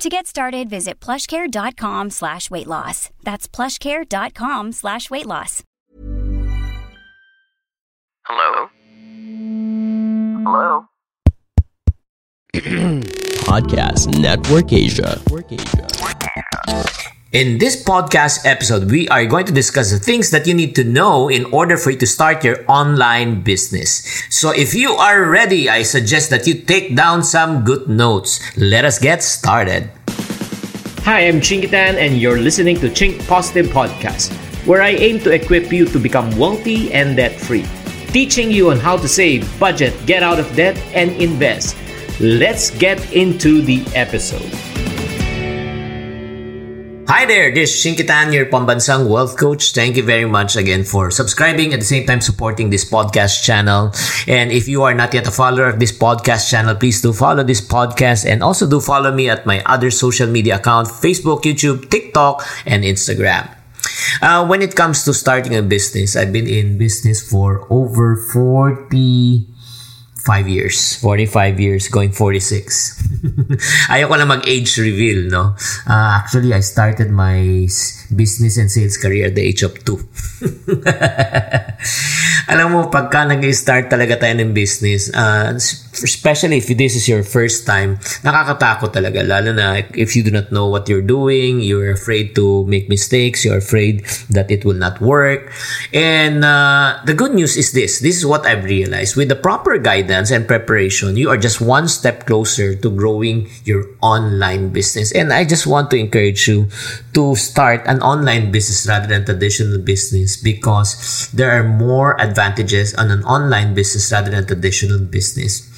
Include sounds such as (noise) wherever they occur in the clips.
To get started, visit plushcare.com slash weight loss. That's plushcare.com slash weight loss. Hello? Hello? (clears throat) Podcast Network Asia. In this podcast episode, we are going to discuss the things that you need to know in order for you to start your online business. So if you are ready, I suggest that you take down some good notes. Let us get started. Hi, I'm Chingitan, and you're listening to Chink Positive Podcast, where I aim to equip you to become wealthy and debt free, teaching you on how to save, budget, get out of debt, and invest. Let's get into the episode. Hi there, this is Shinkitan, your pambansang wealth coach. Thank you very much again for subscribing at the same time supporting this podcast channel. And if you are not yet a follower of this podcast channel, please do follow this podcast and also do follow me at my other social media account, Facebook, YouTube, TikTok, and Instagram. Uh, when it comes to starting a business, I've been in business for over 40 five years. 45 years, going 46. (laughs) Ayoko na mag-age reveal, no? Uh, actually, I started my business and sales career at the age of 2. (laughs) Alam mo, pagka nag-start talaga tayo ng business, uh, especially if this is your first time, nakakatakot talaga. Lalo na if you do not know what you're doing, you're afraid to make mistakes, you're afraid that it will not work. And uh, the good news is this. This is what I've realized. With the proper guidance and preparation, you are just one step closer to growing your online business. And I just want to encourage you to start an online business rather than traditional business because there are more advantages on an online business rather than traditional business.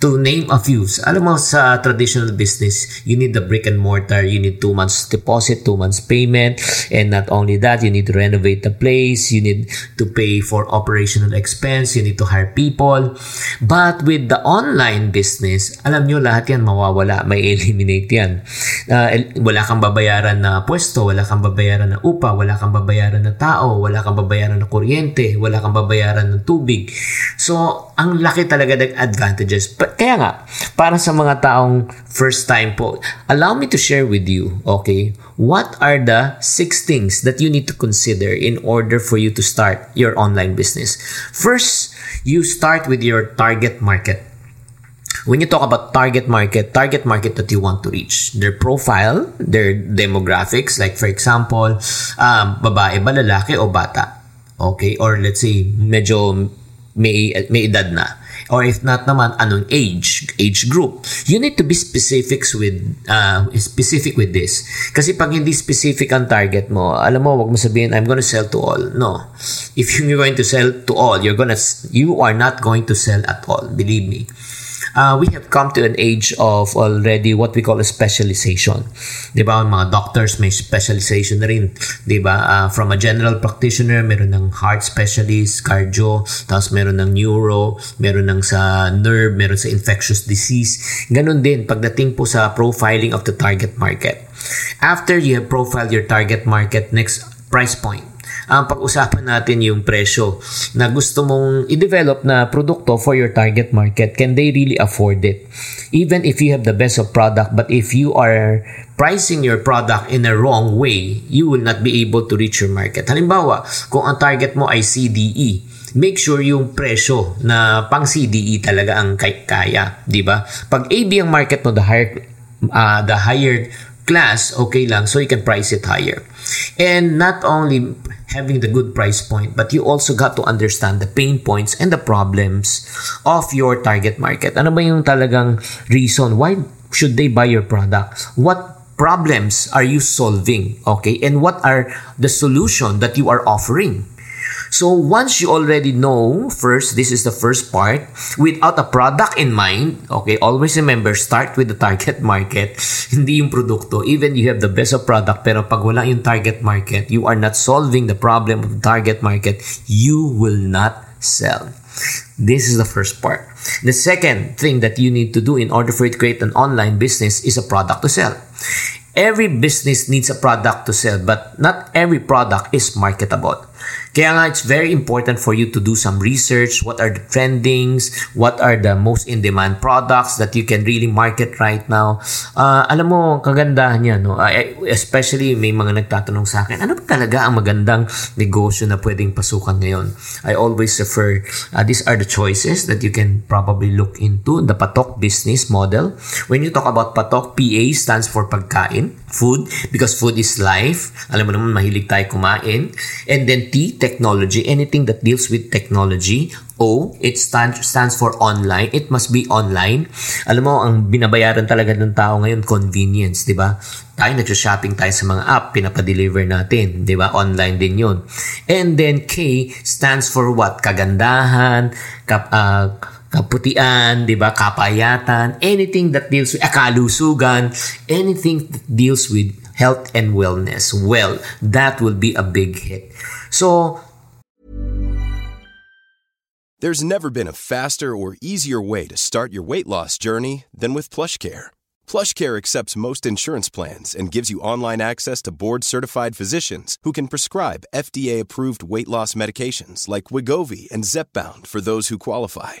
To name a few, alam mo sa traditional business, you need the brick and mortar, you need two months deposit, two months payment, and not only that, you need to renovate the place, you need to pay for operational expense, you need to hire people. But with the online business, alam nyo lahat yan mawawala, may (laughs) eliminate yan. Uh, wala kang babayaran na pwesto, wala kang babayaran na upa, wala kang babayaran na tao, wala kang babayaran na kuryente, wala kang babayaran ng tubig. So, ang laki talaga ng advantages. Kaya nga, para sa mga taong first time po, allow me to share with you, okay, what are the six things that you need to consider in order for you to start your online business. First, you start with your target market. When you talk about target market, target market that you want to reach, their profile, their demographics, like for example, um, babae ba, lalaki o bata? Okay, or let's say medyo may may edad na. Or if not naman anong age age group? You need to be specifics with uh, specific with this. Kasi pag hindi specific ang target mo alam mo wag mo sabihin I'm gonna sell to all. No. If (laughs) you're going to sell to all you're gonna you are not going to sell at all believe me uh, we have come to an age of already what we call a specialization. Di ba? Mga doctors may specialization na rin. Di ba? Uh, from a general practitioner, meron ng heart specialist, cardio, tapos meron ng neuro, meron ng sa nerve, meron sa infectious disease. Ganon din pagdating po sa profiling of the target market. After you have profiled your target market, next price point ang pag-usapan natin yung presyo na gusto mong i-develop na produkto for your target market. Can they really afford it? Even if you have the best of product, but if you are pricing your product in a wrong way, you will not be able to reach your market. Halimbawa, kung ang target mo ay CDE, make sure yung presyo na pang CDE talaga ang kaya, di ba? Pag AB ang market mo, the higher uh, the higher class, okay lang, so you can price it higher. And not only having the good price point, but you also got to understand the pain points and the problems of your target market. Ano ba yung talagang reason why should they buy your product? What problems are you solving? Okay? And what are the solution that you are offering? So once you already know, first, this is the first part, without a product in mind, okay, always remember, start with the target (laughs) market, hindi yung produkto. Even you have the best of product, pero pag wala yung target market, you are not solving the problem of the target market, you will not sell. This is the first part. The second thing that you need to do in order for you to create an online business is a product to sell. Every business needs a product to sell, but not every product is marketable. Kaya nga, it's very important for you to do some research. What are the trendings? What are the most in-demand products that you can really market right now? Uh, alam mo, kagandahan niya, no? Uh, especially may mga nagtatanong sa akin, ano ba talaga ang magandang negosyo na pwedeng pasukan ngayon? I always refer, uh, these are the choices that you can probably look into. The Patok business model. When you talk about Patok, PA stands for pagkain, food, because food is life. Alam mo naman, mahilig tayo kumain. And then T, technology, anything that deals with technology. O, it stand, stands for online. It must be online. Alam mo, ang binabayaran talaga ng tao ngayon, convenience, di ba? Tayo nag-shopping tayo sa mga app, pinapa-deliver natin, di ba? Online din yun. And then K stands for what? Kagandahan, kap, uh, kaputian, 'di ba? Kapayatan, anything that deals with eh, akalusugan, anything that deals with health and wellness. Well, that will be a big hit. So, there's never been a faster or easier way to start your weight loss journey than with PlushCare. PlushCare accepts most insurance plans and gives you online access to board-certified physicians who can prescribe FDA-approved weight loss medications like Wigovi and Zepbound for those who qualify.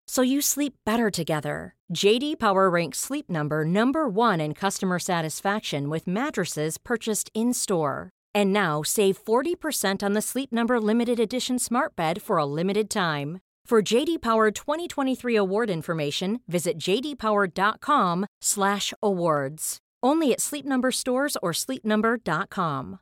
so you sleep better together. JD Power ranks Sleep Number number 1 in customer satisfaction with mattresses purchased in-store. And now save 40% on the Sleep Number limited edition Smart Bed for a limited time. For JD Power 2023 award information, visit jdpower.com/awards. Only at Sleep Number stores or sleepnumber.com.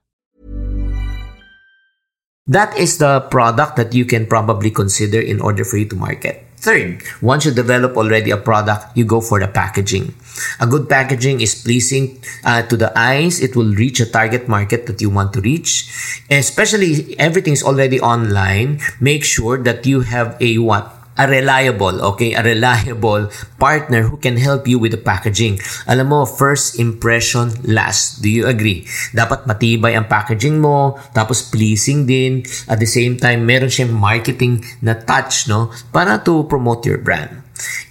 That is the product that you can probably consider in order for you to market. Third, once you develop already a product, you go for the packaging. A good packaging is pleasing uh, to the eyes. It will reach a target market that you want to reach. Especially everything is already online. Make sure that you have a what a reliable, okay, a reliable partner who can help you with the packaging. Alam mo, first impression last. Do you agree? Dapat matibay ang packaging mo, tapos pleasing din. At the same time, meron siyang marketing na touch, no? Para to promote your brand.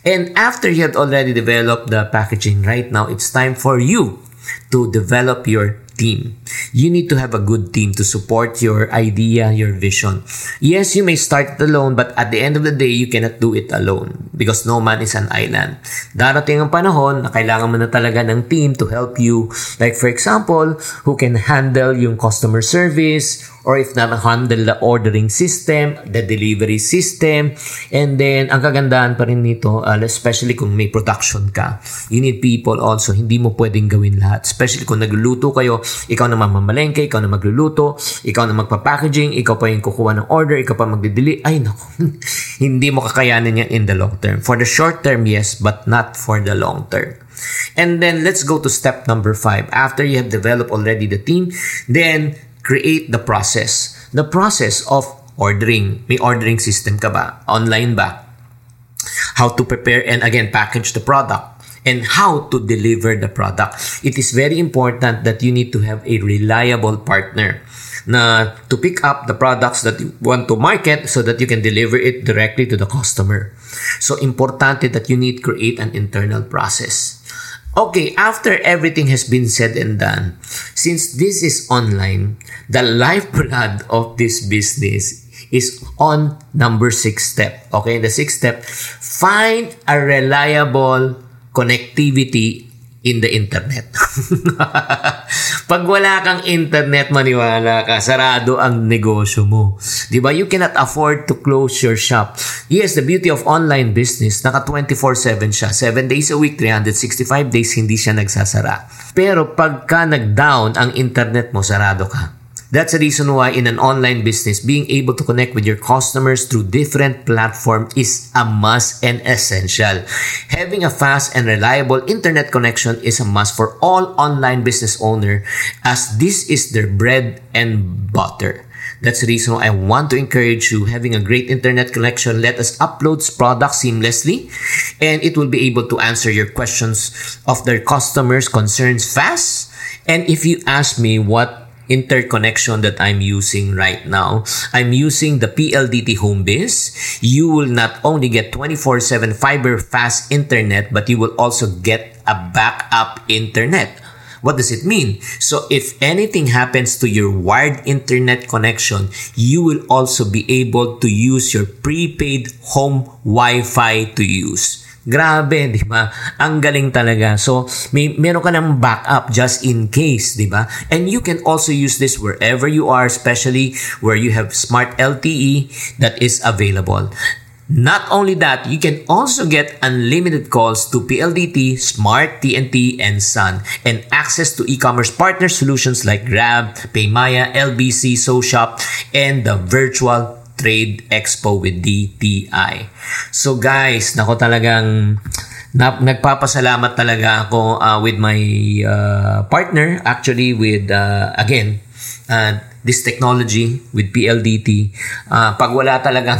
And after you have already developed the packaging, right now, it's time for you to develop your team. You need to have a good team to support your idea, your vision. Yes, you may start it alone, but at the end of the day, you cannot do it alone because no man is an island. Darating ang panahon na kailangan mo na talaga ng team to help you. Like for example, who can handle yung customer service, or if not handle the ordering system, the delivery system, and then ang kagandahan pa rin nito, uh, especially kung may production ka, you need people also, hindi mo pwedeng gawin lahat. Especially kung nagluluto kayo, ikaw na mamamalengke, ikaw na magluluto, ikaw na magpa-packaging, ikaw pa yung kukuha ng order, ikaw pa magdideli, ay naku, (laughs) hindi mo kakayanin yan in the long term. For the short term, yes, but not for the long term. And then let's go to step number five. After you have developed already the team, then create the process. The process of ordering. May ordering system ka ba? Online ba? How to prepare and again package the product and how to deliver the product. It is very important that you need to have a reliable partner na to pick up the products that you want to market so that you can deliver it directly to the customer. So importante that you need create an internal process. Okay, after everything has been said and done, since this is online, the lifeblood of this business is on number six step. Okay, the sixth step, find a reliable connectivity in the internet. (laughs) Pag wala kang internet, maniwala ka, sarado ang negosyo mo. ba? You cannot afford to close your shop. Yes, the beauty of online business, naka 24/7 siya. 7 days a week, 365 days hindi siya nagsasara. Pero pagka nag-down ang internet mo, sarado ka. That's the reason why in an online business, being able to connect with your customers through different platforms is a must and essential. Having a fast and reliable internet connection is a must for all online business owner as this is their bread and butter. That's the reason why I want to encourage you having a great internet connection. Let us upload products seamlessly and it will be able to answer your questions of their customers' concerns fast. And if you ask me what interconnection that I'm using right now. I'm using the PLDT Homebase. You will not only get 24/7 fiber fast internet, but you will also get a backup internet. What does it mean? So if anything happens to your wired internet connection, you will also be able to use your prepaid home Wi-Fi to use. Grabe, di ba? Ang galing talaga. So, may meron ka ng backup just in case, di ba? And you can also use this wherever you are, especially where you have smart LTE that is available. Not only that, you can also get unlimited calls to PLDT, Smart TNT, and Sun, and access to e-commerce partner solutions like Grab, Paymaya, LBC, SoShop, and the virtual Trade Expo with DTI. So guys, nako talagang na, nagpapasalamat talaga ako uh, with my uh, partner actually with uh, again uh, this technology with PLDT. Uh, pag wala talagang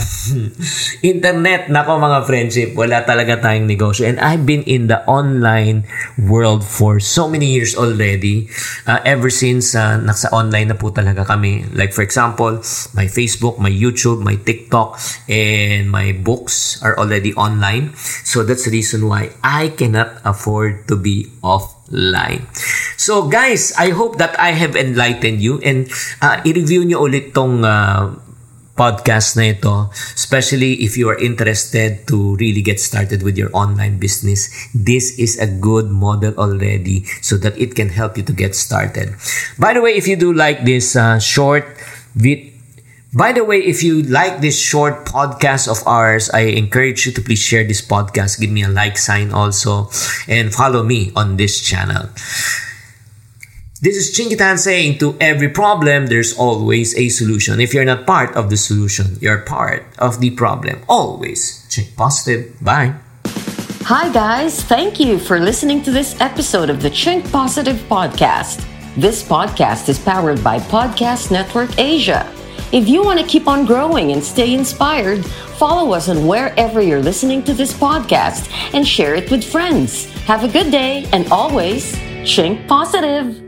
(laughs) internet, nako mga friendship, wala talaga tayong negosyo. And I've been in the online world for so many years already. Uh, ever since uh, nasa online na po talaga kami. Like for example, my Facebook, my YouTube, my TikTok, and my books are already online. So that's the reason why I cannot afford to be off line. So guys, I hope that I have enlightened you and uh, i-review nyo ulit tong uh, podcast na ito, especially if you are interested to really get started with your online business. This is a good model already so that it can help you to get started. By the way, if you do like this uh, short video, by the way, if you like this short podcast of ours, I encourage you to please share this podcast. Give me a like sign also and follow me on this channel. This is Chinkitan saying to every problem, there's always a solution. If you're not part of the solution, you're part of the problem. Always. Think positive. Bye. Hi, guys. Thank you for listening to this episode of the Chink Positive Podcast. This podcast is powered by Podcast Network Asia. If you want to keep on growing and stay inspired, follow us on wherever you're listening to this podcast and share it with friends. Have a good day and always chink positive.